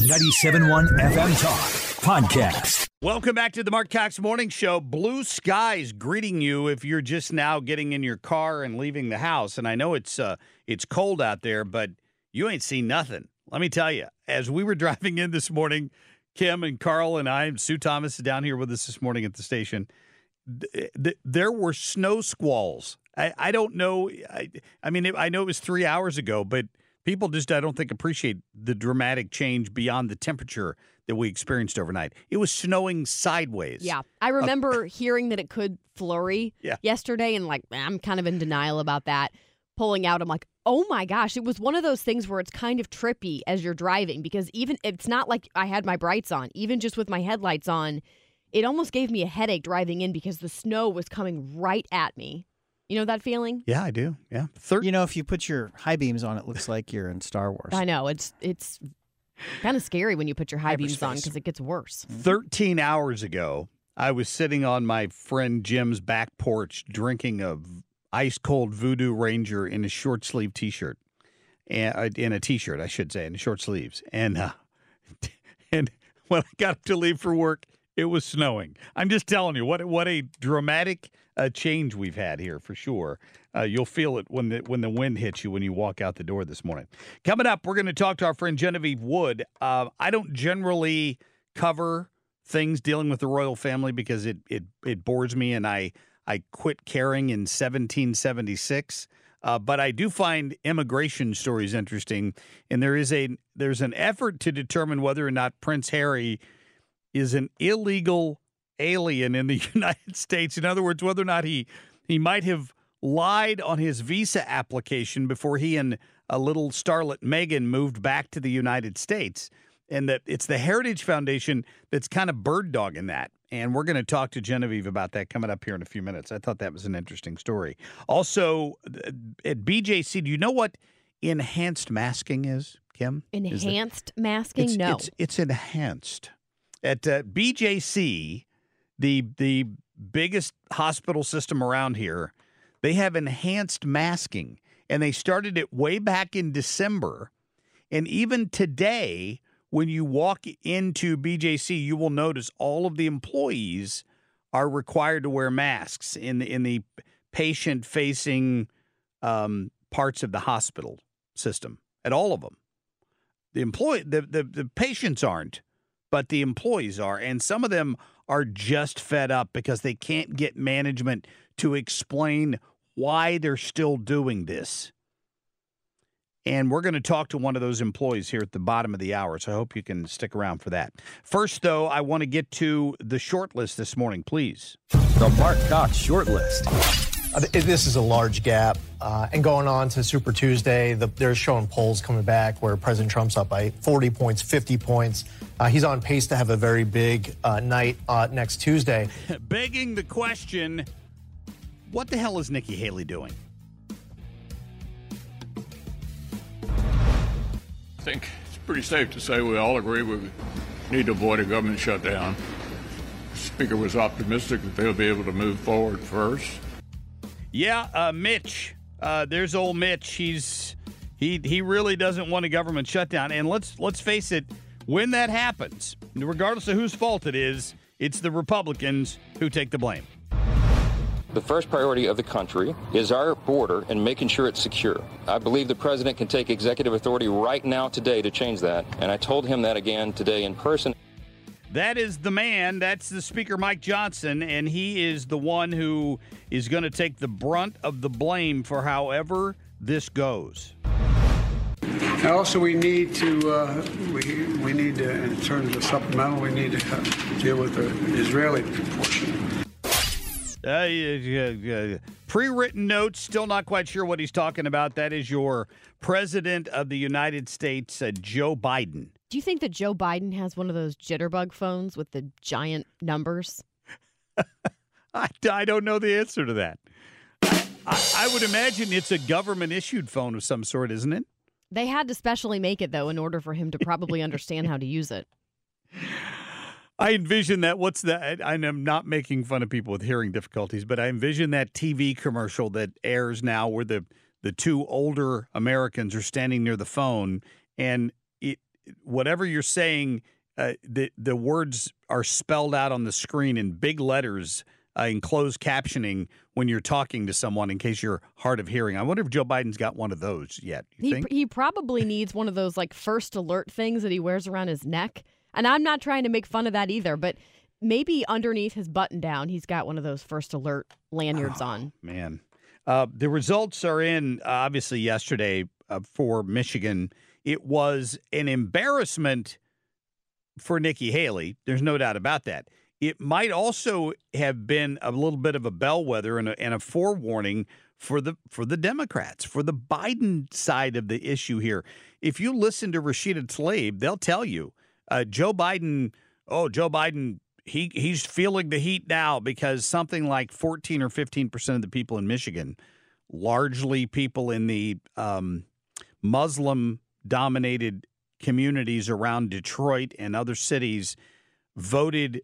97.1 FM Talk Podcast. Welcome back to the Marc Cox Morning Show. Blue skies greeting you if you're just now getting in your car and leaving the house. And I know it's uh, it's cold out there, but you ain't seen nothing. Let me tell you, as we were driving in this morning, Kim and Carl and I, and Sue Thomas is down here with us this morning at the station. Th- th- there were snow squalls. I, I don't know. I, I mean, I know it was three hours ago, but people just, I don't think, appreciate the dramatic change beyond the temperature that we experienced overnight. It was snowing sideways. Yeah. I remember hearing that it could flurry Yeah. yesterday and like I'm kind of in denial about that. Pulling out, I'm like, oh my gosh, it was one of those things where it's kind of trippy as you're driving because even it's not like I had my brights on, even just with my headlights on, it almost gave me a headache driving in because the snow was coming right at me. You know that feeling? Yeah, I do. Yeah. Thir- You know, if you put your high beams on, it looks like you're in Star Wars. I know it's it's kind of scary when you put your high beams on because it gets worse. 13 hours ago, I was sitting on my friend Jim's back porch drinking a v- ice cold Voodoo Ranger in a short sleeve t shirt. And uh, in a t-shirt, I should say, in short sleeves, and uh, and when I got up to leave for work, it was snowing. I'm just telling you what what a dramatic uh, change we've had here for sure. Uh, you'll feel it when the when the wind hits you when you walk out the door this morning. Coming up, we're going to talk to our friend Genevieve Wood. Uh, I don't generally cover things dealing with the royal family because it it it bores me, and I I quit caring in 1776. Uh, but I do find immigration stories interesting, and there is a there's an effort to determine whether or not Prince Harry is an illegal alien in the United States. In other words, whether or not he he might have lied on his visa application before he and a little starlet Meghan moved back to the United States. And that it's the Heritage Foundation that's kind of bird dogging that. And we're going to talk to Genevieve about that coming up here in a few minutes. I thought that was an interesting story. Also, at BJC, do you know what enhanced masking is, Kim? Is that- Enhanced masking? it's, no. It's, it's enhanced. At uh, BJC, the the biggest hospital system around here, they have enhanced masking, and they started it way back in December. And even today, when you walk into BJC, you will notice all of the employees are required to wear masks in the in the patient facing um, parts of the hospital system at all of them. The employee, the, the the patients aren't, but the employees are, and some of them are just fed up because they can't get management to explain why they're still doing this. And we're going to talk to one of those employees here at the bottom of the hour. So I hope you can stick around for that. First, though, I want to get to the short list this morning, please. The Marc Cox Short List. Uh, This is a large gap. Uh, and going on to Super Tuesday, the, they're showing polls coming back where President Trump's up by 40 points, 50 points. Uh, he's on pace to have a very big uh, night uh, next Tuesday. Begging the question what the hell is Nikki Haley doing? I think it's pretty safe to say we all agree we need to avoid a government shutdown. The speaker was optimistic that they'll be able to move forward first. Yeah, uh, Mitch. Uh, there's old Mitch. He's he he really doesn't want a government shutdown. And let's let's face it, when that happens, regardless of whose fault it is, it's the Republicans who take the blame. The first priority of the country is our border and making sure it's secure. I believe the president can take executive authority right now, today, to change that. And I told him that again today in person. That is the man. That's the Speaker, Mike Johnson, and he is the one who is going to take the brunt of the blame for however this goes. Also, we need to, uh, we, we need to, in terms of supplemental, we need to uh, deal with the Israeli portion. Uh, yeah, pre-written notes. Still not quite sure what he's talking about. That is your president of the United States, uh, Joe Biden. Do you think that Joe Biden has one of those jitterbug phones with the giant numbers? I, I don't know the answer to that. I, I, I would imagine it's a government issued phone of some sort, isn't it? They had to specially make it though in order for him to probably understand how to use it. I envision that. What's that? I'm not making fun of people with hearing difficulties, but I envision that TV commercial that airs now where the the two older Americans are standing near the phone and whatever you're saying, uh, the the words are spelled out on the screen in big letters uh, in closed captioning when you're talking to someone in case you're hard of hearing. I wonder if Joe Biden's got one of those yet. You he, think? he probably needs one of those like first alert things that he wears around his neck. And I'm not trying to make fun of that either, but maybe underneath his button down, he's got one of those first alert lanyards oh, on. Man. Uh, the results are in, uh, obviously, yesterday uh, for Michigan. It was an embarrassment for Nikki Haley. There's no doubt about that. It might also have been a little bit of a bellwether and a, and a forewarning for the for the Democrats, for the Biden side of the issue here. If you listen to Rashida Tlaib, they'll tell you uh, Joe Biden. Oh, Joe Biden. He he's feeling the heat now because something like 14 or 15 percent of the people in Michigan, largely people in the um, Muslim dominated communities around Detroit and other cities, voted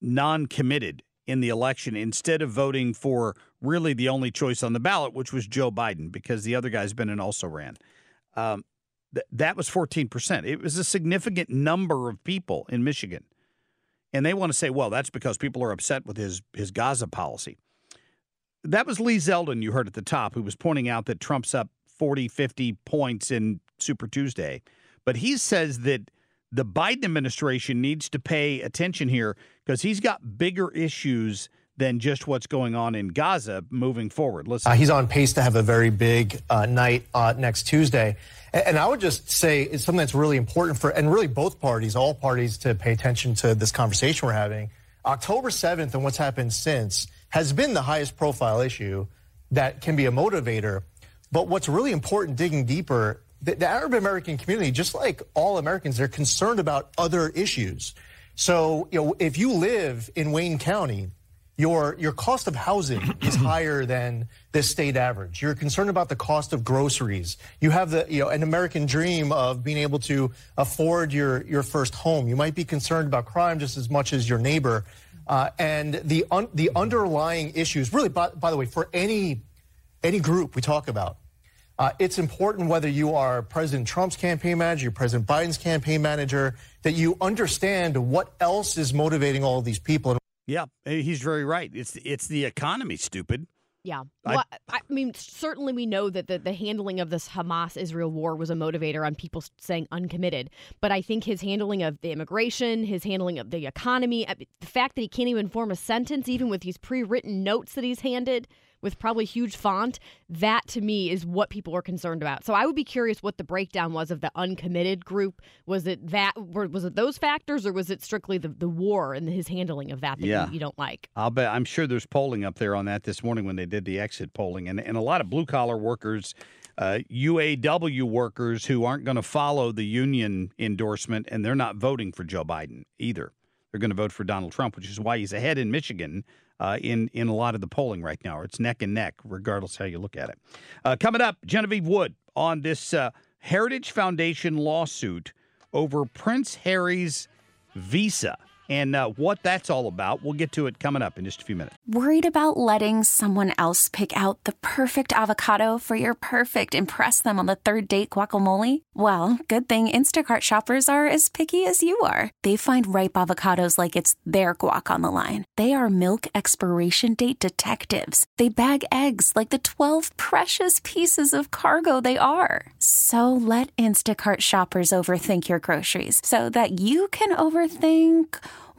non committed in the election instead of voting for really the only choice on the ballot, which was Joe Biden, because the other guy's been and also ran. Um, th- that was 14%. It was a significant number of people in Michigan. And they want to say, well, that's because people are upset with his, his Gaza policy. That was Lee Zeldin, you heard at the top, who was pointing out that Trump's up 40, 50 points in Super Tuesday. But he says that the Biden administration needs to pay attention here because he's got bigger issues than just what's going on in Gaza moving forward. Listen, uh, he's on pace to have a very big uh, night uh, next Tuesday, and, and, I would just say it's something that's really important for, and really both parties, all parties, to pay attention to this conversation we're having. October seventh and what's happened since has been the highest profile issue that can be a motivator. But what's really important, digging deeper, the, the Arab American community, just like all Americans, they're concerned about other issues. So, you know, if you live in Wayne County, your your cost of housing is higher than the state average. You're concerned about the cost of groceries. You have the you know an American dream of being able to afford your your first home. You might be concerned about crime just as much as your neighbor. Uh, and the un, the underlying issues, really, by, by the way, for any any group we talk about, uh, it's important whether you are President Trump's campaign manager, President Biden's campaign manager, that you understand what else is motivating all of these people. Yeah, he's very right. It's it's the economy, stupid. Yeah. Well, I, I, mean, certainly we know that the, the handling of this Hamas Israel war was a motivator on people saying uncommitted. But I think his handling of the immigration, his handling of the economy, the fact that he can't even form a sentence, even with these pre written notes that he's handed, with probably huge font, that to me is what people are concerned about. So I would be curious what the breakdown was of the uncommitted group. Was it that was it those factors or was it strictly the, the war and his handling of that that yeah. you, you, don't like? I'll bet I'm sure there's polling up there on that this morning when they did the exit polling and, and a lot of blue collar workers uh, UAW workers who aren't going to follow the union endorsement and they're not voting for Joe Biden either. They're going to vote for Donald Trump, which is why he's ahead in Michigan uh, in in a lot of the polling right now. It's neck and neck, regardless how you look at it. Uh, coming up, Genevieve Wood on this uh, Heritage Foundation lawsuit over Prince Harry's visa. And uh, what that's all about. We'll get to it coming up in just a few minutes. Worried about letting someone else pick out the perfect avocado for your perfect impress them on the third date guacamole? Well, good thing Instacart shoppers are as picky as you are. They find ripe avocados like it's their guac on the line. They are milk expiration date detectives. They bag eggs like the 12 precious pieces of cargo they are. So let Instacart shoppers overthink your groceries so that you can overthink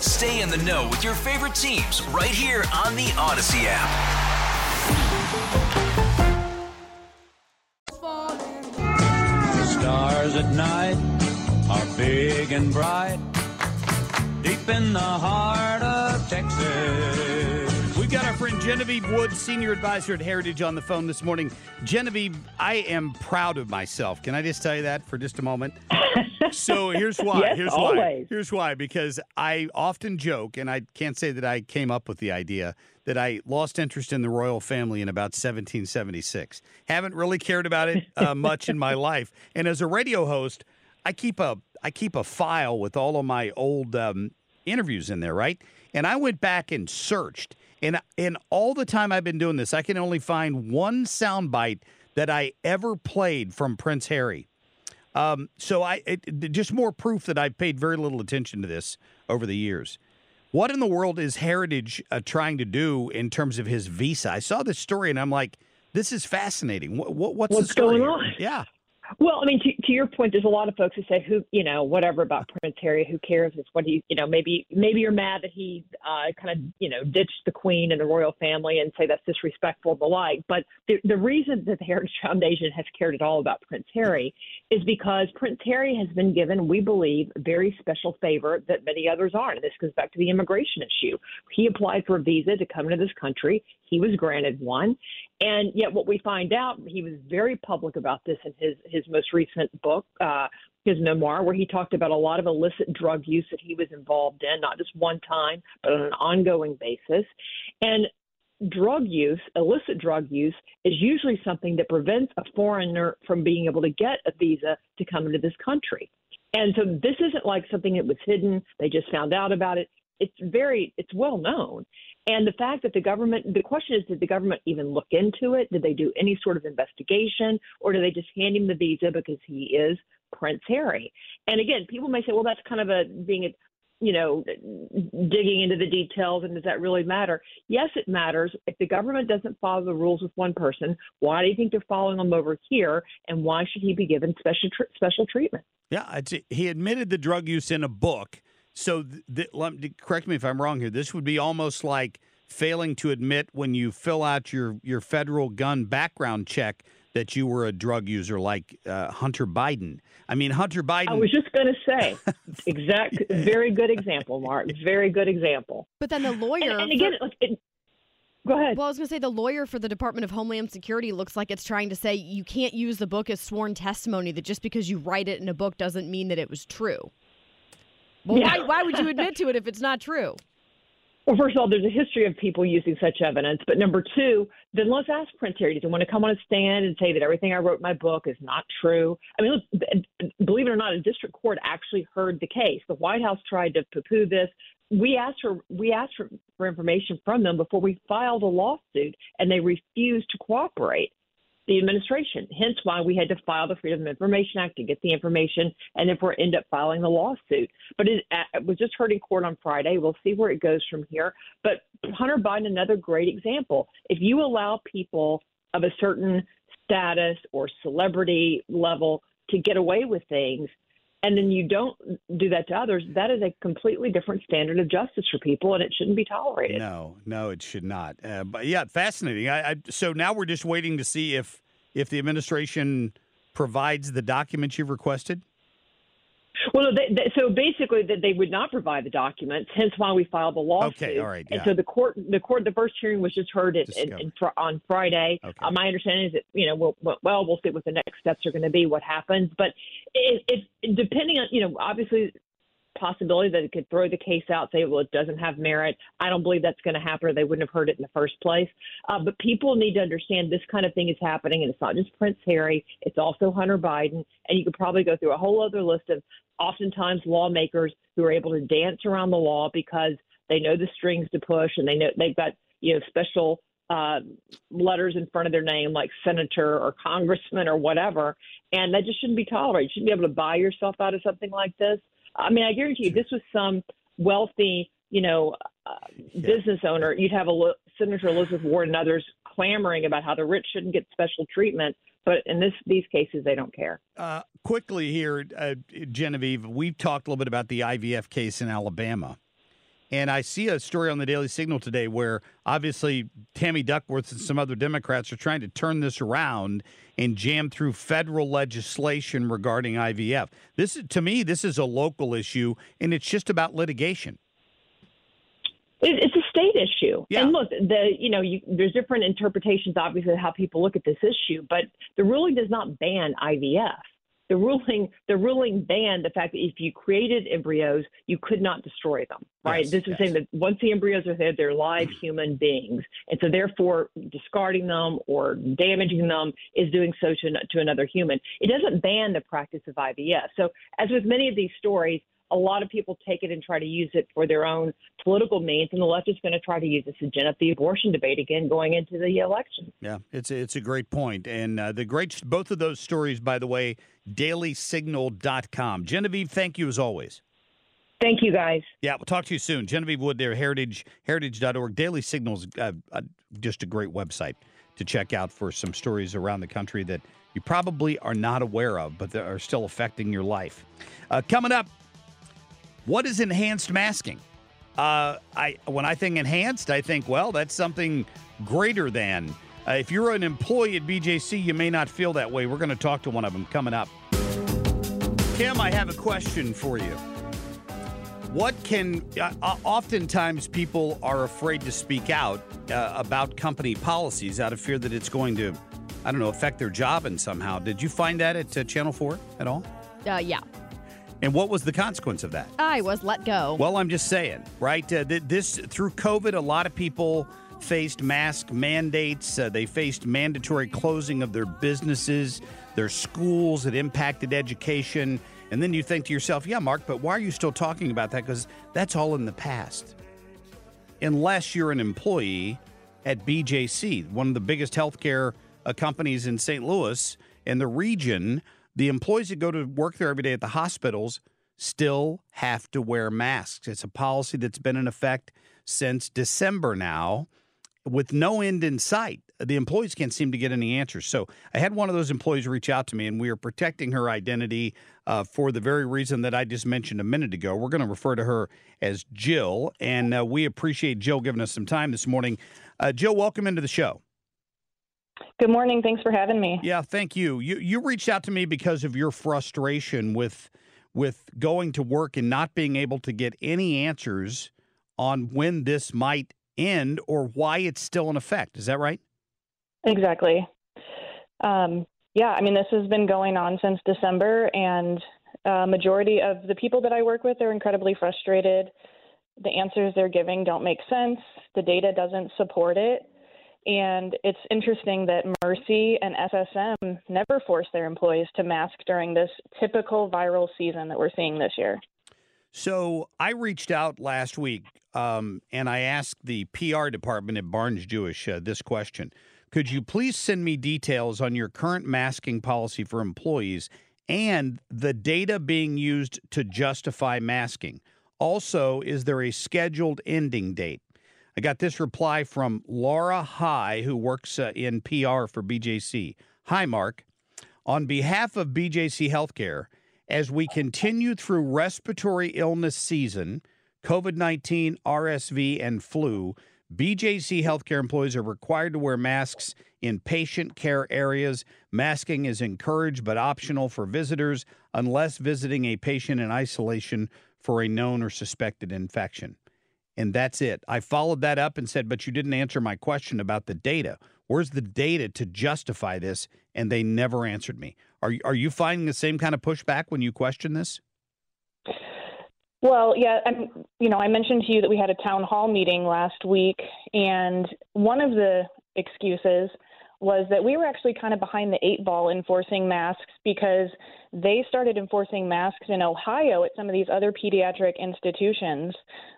Stay in the know with your favorite teams right here on the Audacy app. Stars at night are big and bright, deep in the heart of Texas. Genevieve Wood, senior advisor at Heritage, on the phone this morning. Genevieve, I am proud of myself. Can I just tell you that for just a moment? so here's why. Yes, here's why. always. Here's why. Because I often joke, and I can't say that I came up with the idea that I lost interest in the royal family in about 1776. Haven't really cared about it uh, much in my life. And as a radio host, I keep a I keep a file with all of my old um, interviews in there, right? And I went back and searched, and in all the time I've been doing this, I can only find one soundbite that I ever played from Prince Harry. Um, so I it, just more proof that I've paid very little attention to this over the years. What in the world is Heritage uh, trying to do in terms of his visa? I saw this story and I'm like, this is fascinating. What, what what's, What's going here? on? Yeah. Well, I mean, to, to your point, there's a lot of folks who say, "Who, you know, whatever about Prince Harry? Who cares? It's what he, you know, maybe maybe you're mad that he uh, kind of, you know, ditched the Queen and the royal family and say that's disrespectful and the like." But the the reason that the Heritage Foundation has cared at all about Prince Harry is because Prince Harry has been given, we believe, very special favor that many others aren't. And this goes back to the immigration issue. He applied for a visa to come into this country. He was granted one. And yet, what we find out, he was very public about this in his his most recent book, uh, his memoir, where he talked about a lot of illicit drug use that he was involved in, not just one time, but on an ongoing basis. And drug use, illicit drug use, is usually something that prevents a foreigner from being able to get a visa to come into this country. And so this isn't like something that was hidden. They just found out about it. It's very, it's well known. And the fact that the government, the question is, did the government even look into it? Did they do any sort of investigation? Or do they just hand him the visa because he is Prince Harry? And again, people may say, well, that's kind of a being a, you know, digging into the details and does that really matter? Yes, it matters. If the government doesn't follow the rules with one person, why do you think they're following them over here? And why should he be given special special treatment? Yeah, he admitted the drug use in a book. So, th- th- let me, correct me if I'm wrong here. This would be almost like failing to admit when you fill out your your federal gun background check that you were a drug user, like uh, Hunter Biden. I mean, Hunter Biden. I was just going to say, exact, very good example, Marc. Very good example. But then the lawyer. And, and again, for- it, go ahead. Well, I was going to say the lawyer for the Department of Homeland Security looks like it's trying to say you can't use the book as sworn testimony, that just because you write it in a book doesn't mean that it was true. Well, Yeah. why, why would you admit to it if it's not true? Well, first of all, there's a history of people using such evidence. But number two, then let's ask Prince Harry, does he want to come on a stand and say that everything I wrote in my book is not true? I mean, look, believe it or not, a district court actually heard the case. The White House tried to poo-poo this. We asked for we asked for, for information from them before we filed a lawsuit, and they refused to cooperate. The administration. Hence why we had to file the Freedom of Information Act to get the information and therefore end up filing the lawsuit. But it, uh, it was just heard in court on Friday. We'll see where it goes from here. But Hunter Biden, another great example. If you allow people of a certain status or celebrity level to get away with things, and then you don't do that to others, that is a completely different standard of justice for people, and it shouldn't be tolerated. No, no, it should not. Uh, but yeah, fascinating. I, I, so now we're just waiting to see if if the administration provides the documents you've requested. Well, they, they, so basically, that they would not provide the documents. Hence, why we filed the lawsuit. Okay, all right, And so the court, the court, the first hearing was just heard on Friday. Uh, my understanding is that you know, we'll, well- well, we'll see what the next steps are going to be, what happens. But it, it, depending on, you know, obviously, possibility that it could throw the case out, say, well, it doesn't have merit. I don't believe that's going to happen, or they wouldn't have heard it in the first place. Uh, but people need to understand this kind of thing is happening, and it's not just Prince Harry; it's also Hunter Biden, and you could probably go through a whole other list of oftentimes lawmakers who are able to dance around the law because they know the strings to push, and they know they've got you know special uh, letters in front of their name, like senator or congressman or whatever, and that just shouldn't be tolerated. You shouldn't be able to buy yourself out of something like this. I mean, I guarantee you, this was some wealthy, you know, uh, business owner. You'd have a Senator Elizabeth Warren and others clamoring about how the rich shouldn't get special treatment, but in this these cases, they don't care. Uh, quickly here, uh, Genevieve, we've talked a little bit about the IVF case in Alabama. And I see a story on the Daily Signal today where obviously Tammy Duckworth and some other Democrats are trying to turn this around and jam through federal legislation regarding IVF. This is, to me, this is a local issue, and it's just about litigation. It's a state issue. And look, the you know, you, there's different interpretations, obviously, of how people look at this issue. But the ruling does not ban IVF. The ruling, the ruling banned the fact that if you created embryos, you could not destroy them. Right? Yes, this is saying that once the embryos are there, they're live mm-hmm. human beings, and so therefore discarding them or damaging them is doing so to, to another human. It doesn't ban the practice of IVF. So, as with many of these stories, a lot of people take it and try to use it for their own political means, and the left is going to try to use this to gin up the abortion debate again going into the election. Yeah, it's a, it's a great point. And uh, the great both of those stories, by the way, dailysignal.com. Genevieve, thank you as always. Thank you, guys. Yeah, we'll talk to you soon. Genevieve Wood there, heritage heritage.org. Daily Signal's uh, uh, just a great website to check out for some stories around the country that you probably are not aware of, but that are still affecting your life. Uh, coming up, what is enhanced masking? Uh, I when I think enhanced, I think well, that's something greater than. Uh, if you're an employee at BJC, you may not feel that way. We're going to talk to one of them coming up. Kim, I have a question for you. What can uh, oftentimes people are afraid to speak out uh, about company policies out of fear that it's going to, I don't know, affect their job in somehow. Did you find that at uh, Channel Four at all? Uh, yeah. And what was the consequence of that? I was let go. Well, I'm just saying, right? Uh, th- this through COVID, a lot of people faced mask mandates. Uh, they faced mandatory closing of their businesses, their schools. It impacted education. And then you think to yourself, yeah, Marc, but why are you still talking about that? Because that's all in the past. Unless you're an employee at BJC, one of the biggest healthcare uh, companies in St. Louis and the region, the employees that go to work there every day at the hospitals still have to wear masks. It's a policy that's been in effect since December now with no end in sight. The employees can't seem to get any answers. So I had one of those employees reach out to me, and we are protecting her identity uh, for the very reason that I just mentioned a minute ago. We're going to refer to her as Jill, and uh, we appreciate Jill giving us some time this morning. Uh, Jill, welcome into the show. Good morning. Thanks for having me. Yeah, thank you. You you reached out to me because of your frustration with with going to work and not being able to get any answers on when this might end or why it's still in effect. Is that right? Exactly. Um, yeah, I mean, this has been going on since December, and uh, majority of the people that I work with are incredibly frustrated. The answers they're giving don't make sense. The data doesn't support it. And it's interesting that Mercy and SSM never force their employees to mask during this typical viral season that we're seeing this year. So I reached out last week um, and I asked the PR department at Barnes Jewish uh, this question Could you please send me details on your current masking policy for employees and the data being used to justify masking? Also, is there a scheduled ending date? I got this reply from Laura High, who works uh, in PR for BJC. Hi, Marc. On behalf of BJC Healthcare, as we continue through respiratory illness season, COVID 19, RSV, and flu, BJC healthcare employees are required to wear masks in patient care areas. Masking is encouraged but optional for visitors unless visiting a patient in isolation for a known or suspected infection. And that's it. I followed that up and said, but you didn't answer my question about the data. Where's the data to justify this? And they never answered me. Are, are you finding the same kind of pushback when you question this? Well, yeah, I'm, you know, I mentioned to you that we had a town hall meeting last week, and one of the excuses was that we were actually kind of behind the eight ball enforcing masks because they started enforcing masks in Ohio at some of these other pediatric institutions,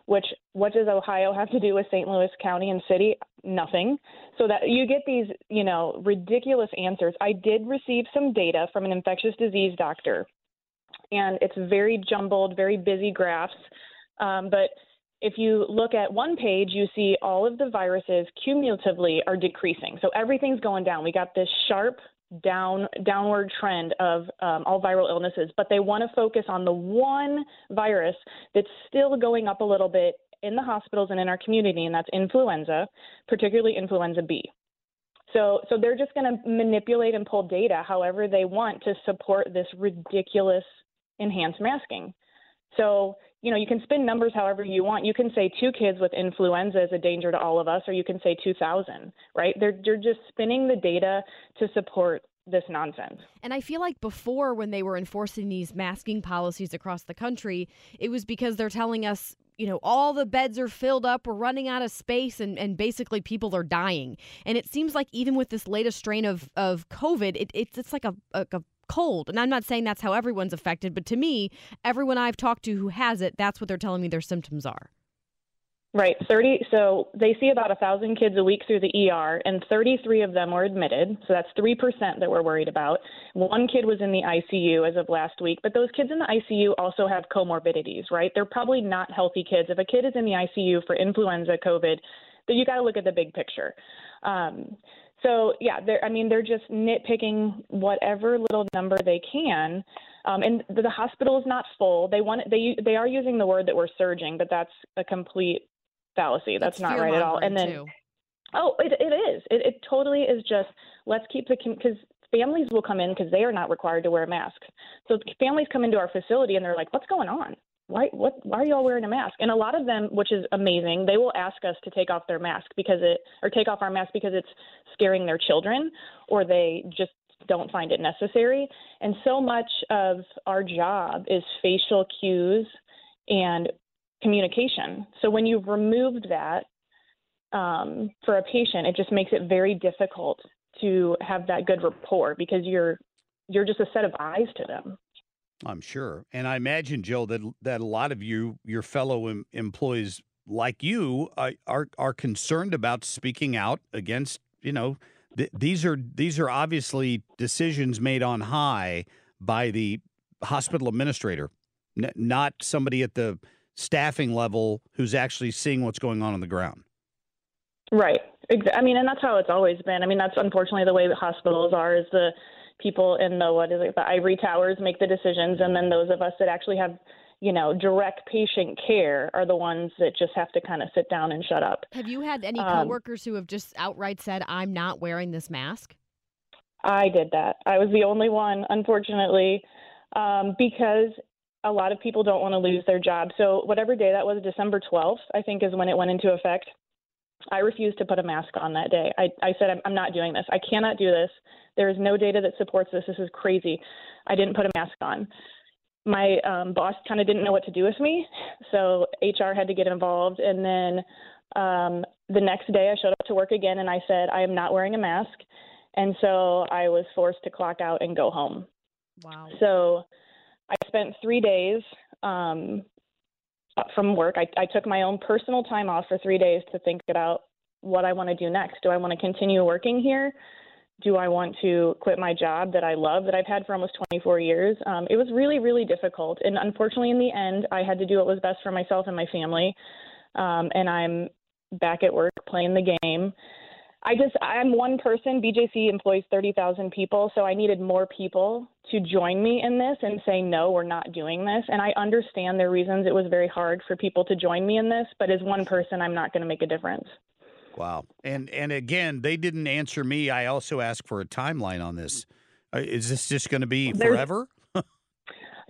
which what does Ohio have to do with St. Louis County and city? Nothing. So that you get these, you know, ridiculous answers. I did receive some data from an infectious disease doctor and it's very jumbled, very busy graphs. Um, but if you look at one page, you see all of the viruses cumulatively are decreasing. So everything's going down. We got this sharp down downward trend of um, all viral illnesses, but they want to focus on the one virus that's still going up a little bit in the hospitals and in our community, and that's influenza, particularly influenza B. So, so they're just going to manipulate and pull data however they want to support this ridiculous enhanced masking. So, you know, you can spin numbers however you want. You can say two kids with influenza is a danger to all of us, or you can say 2,000, right? They're, they're just spinning the data to support this nonsense. And I feel like before, when they were enforcing these masking policies across the country, it was because they're telling us, you know, all the beds are filled up, we're running out of space, and, and basically people are dying. And it seems like even with this latest strain of, of COVID, it, it's, it's like a, a, a cold. And I'm not saying that's how everyone's affected, but to me, everyone I've talked to who has it, that's what they're telling me their symptoms are. Right, 30. So they see about a thousand kids a week through the ER, and 33 of them were admitted. So that's three percent that we're worried about. One kid was in the ICU as of last week, but those kids in the ICU also have comorbidities, right? They're probably not healthy kids. If a kid is in the ICU for influenza, COVID, then you got to look at the big picture. Um, so yeah, they're I mean they're just nitpicking whatever little number they can. Um, and the, the hospital is not full. They want they they are using the word that we're surging, but that's a complete fallacy. That's not right at all. And then too. oh, it it is. It, it totally is just let's keep the because families will come in because they are not required to wear masks. So families come into our facility and they're like, what's going on? Why what why are you all wearing a mask? And a lot of them which is amazing they will ask us to take off their mask because it or take off our mask because it's scaring their children or they just don't find it necessary. And so much of our job is facial cues and communication. So when you've removed that um, for a patient it just makes it very difficult to have that good rapport because you're you're just a set of eyes to them I'm sure, and I imagine, Joe, that that a lot of you, your fellow em- employees like you, uh, are are concerned about speaking out against. You know, th- these are these are obviously decisions made on high by the hospital administrator, n- not somebody at the staffing level who's actually seeing what's going on on the ground. Right. I mean, and that's how it's always been. I mean, that's unfortunately the way that hospitals are. Is the people in the what is it, the ivory towers make the decisions, and then those of us that actually have, you know, direct patient care are the ones that just have to kind of sit down and shut up. Have you had any Um, coworkers who have just outright said, I'm not wearing this mask? I did that. I was the only one, unfortunately, um, because a lot of people don't want to lose their job. So whatever day that was, December 12th, I think is when it went into effect. I refused to put a mask on that day. I, I said, I'm, I'm not doing this. I cannot do this. There is no data that supports this. This is crazy. I didn't put a mask on. My um, boss kind of didn't know what to do with me, so HR had to get involved. And then um, the next day, I showed up to work again, and I said, I am not wearing a mask. And so I was forced to clock out and go home. Wow. So I spent three days um, from work. I, I took my own personal time off for three days to think about what I want to do next. Do I want to continue working here? Do I want to quit my job that I love that I've had for almost 24 years? Um, it was really, really difficult. And unfortunately, in the end, I had to do what was best for myself and my family. Um, and I'm back at work playing the game. I just, I'm one person. BJC employs 30,000 people, so I needed more people to join me in this and say, no, we're not doing this. And I understand their reasons. It was very hard for people to join me in this, but as one person, I'm not going to make a difference. Wow. And and again, they didn't answer me. I also asked for a timeline on this. Uh, is this just going to be There's- forever?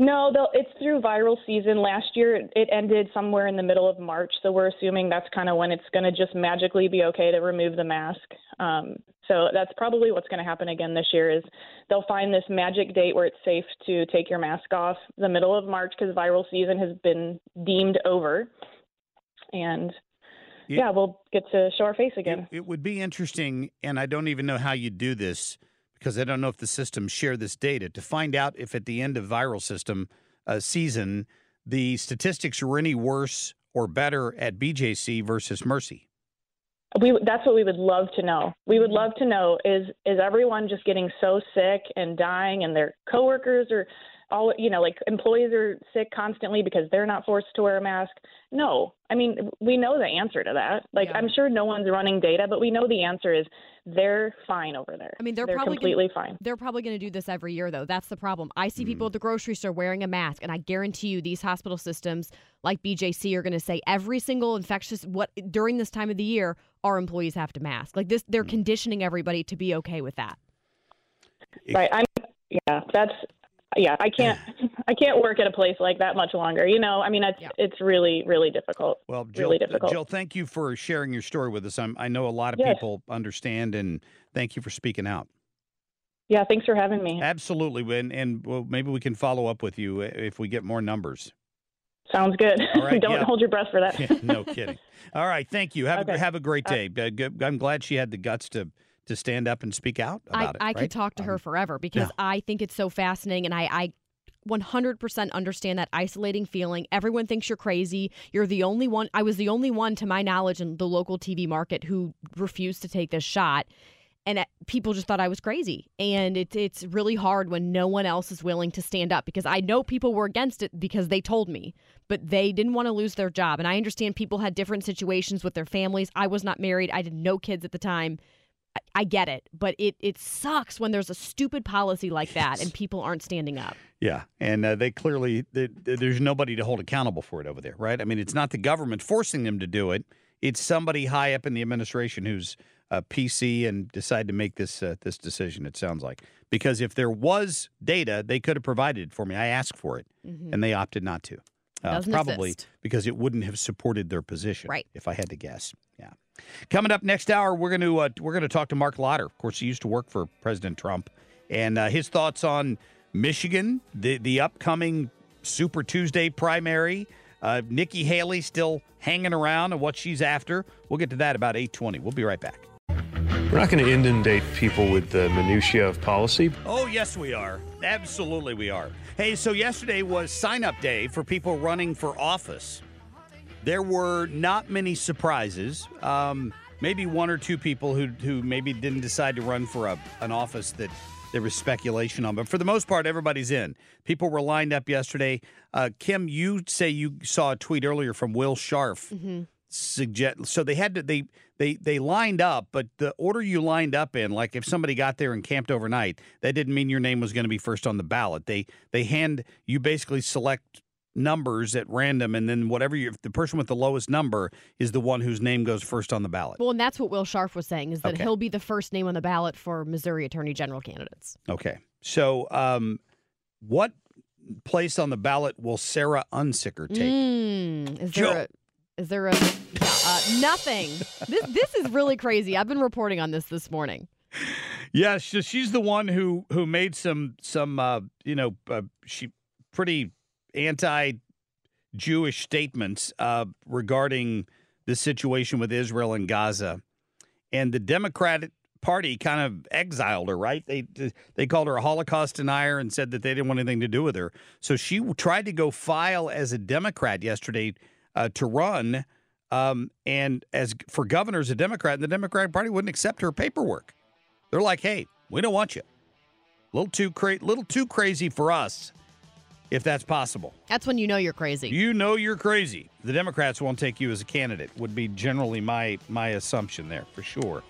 No, it's through viral season. Last year, it- it ended somewhere in the middle of March, so we're assuming that's kind of when it's going to just magically be okay to remove the mask. Um, so that's probably what's going to happen again this year. Is they'll find this magic date where it's safe to take your mask off, the middle of March, because viral season has been deemed over, and Yeah. yeah, we'll get to show our face again. It would be interesting, and I don't even know how you do this because I don't know if the systems share this data to find out if at the end of viral system uh, season the statistics were any worse or better at BJC versus Mercy. We that's what we would love to know. We would love to know is is everyone just getting so sick and dying and their coworkers are all you know like employees are sick constantly because they're not forced to wear a mask. No. I mean, we know the answer to that. Like I'm sure no one's running data, but we know the answer is they're fine over there. I mean, they're, they're probably completely gonna, fine. They're probably going to do this every year, though. That's the problem. I see people mm. at the grocery store wearing a mask, and I guarantee you, these hospital systems like BJC are going to say every single infectious what during this time of the year, our employees have to mask. Like this, they're mm. conditioning everybody to be okay with that. Right. I'm yeah, that's yeah, I can't I can't work at a place like that much longer. You know, I mean it's it's really really difficult. Well, Jill, really difficult. Jill, thank you for sharing your story with us. I'm, I know a lot of Yes. people understand, and thank you for speaking out. Yeah, thanks for having me. Absolutely, and and well, maybe we can follow up with you if we get more numbers. Sounds good. All right, Don't yeah. hold your breath for that. no kidding. All right, thank you. Have a have a great Uh, day. Uh, I'm glad she had the guts to to stand up and speak out I, about it. I right? could talk to her um, forever because yeah. I think it's so fascinating and I, I 100% understand that isolating feeling. Everyone thinks you're crazy. You're the only one. I was the only one, to my knowledge, in the local TV market who refused to take this shot. And people just thought I was crazy. And it's it's really hard when no one else is willing to stand up because I know people were against it because they told me, but they didn't want to lose their job. And I understand people had different situations with their families. I was not married. I had no kids at the time. I- get it, but it it sucks when there's a stupid policy like that and people aren't standing up. Yeah, and uh, they clearly they, there's nobody to hold accountable for it over there, right? I mean, it's not the government forcing them to do it; it's somebody high up in the administration who's uh, PC and decided to make this uh, this decision. It sounds like because if there was data, they could have provided it for me. I asked for it, Mhm. and they opted not to. Uh, probably exist. because it wouldn't have supported their position. Right. If I had to guess. Yeah. Coming up next hour, we're going to uh, we're going to talk to Marc Lotter. Of course, he used to work for President Trump, and uh, his thoughts on Michigan, the the upcoming Super Tuesday primary. Uh, Nikki Haley still hanging around and what she's after. We'll get to that about eight twenty. We'll be right back. We're not going to inundate people with the minutiae of policy. Oh, yes, we are. Absolutely, we are. Hey, so yesterday was sign up day for people running for office. There were not many surprises. Um, maybe one or two people who, who maybe didn't decide to run for a, an office that there was speculation on. But for the most part, everybody's in. People were lined up yesterday. Uh, Kim, you say you saw a tweet earlier from Will Scharf Mm-hmm. Suggest so they had to they they they lined up but the order you lined up in like if somebody got there and camped overnight that didn't mean your name was going to be first on the ballot they they hand you basically select numbers at random and then whatever you if the person with the lowest number is the one whose name goes first on the ballot Well, and that's what Will Scharf was saying is that Okay. he'll be the first name on the ballot for Missouri Attorney General candidates. okay so um what place on the ballot will sarah unsicker take Mm, is Joe. there a is there a uh, nothing? This this is really crazy. I've been reporting on this this morning. Yeah, so she's the one who who made some some uh, you know uh, she pretty anti Jewish statements uh, regarding the situation with Israel and Gaza, and the Democratic Party kind of exiled her. Right? They they called her a Holocaust denier and said that they didn't want anything to do with her. So she tried to go file as a Democrat yesterday uh, to run. Um, and as for governors, a Democrat, and the Democratic Party wouldn't accept her paperwork. They're like, "Hey, we don't want you. A little too cra- little too crazy for us, if that's possible." That's when you know you're crazy. You know you're crazy. The Democrats won't take you as a candidate. Would be generally my my assumption there for sure.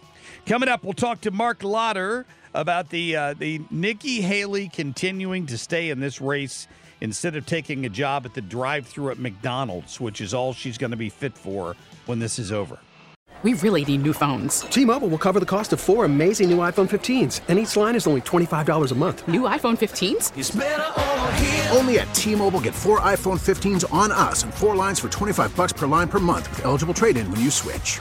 Coming up, we'll talk to Marc Lotter about the uh, the Nikki Haley continuing to stay in this race instead of taking a job at the drive-through at McDonald's, which is all she's going to be fit for when this is over. We really need new phones. T-Mobile will cover the cost of four amazing new iPhone 15s, and each line is only $25 a month. New iPhone 15s? Only at T-Mobile get four iPhone 15s on us and four lines for 25 bucks per line per month with eligible trade-in when you switch.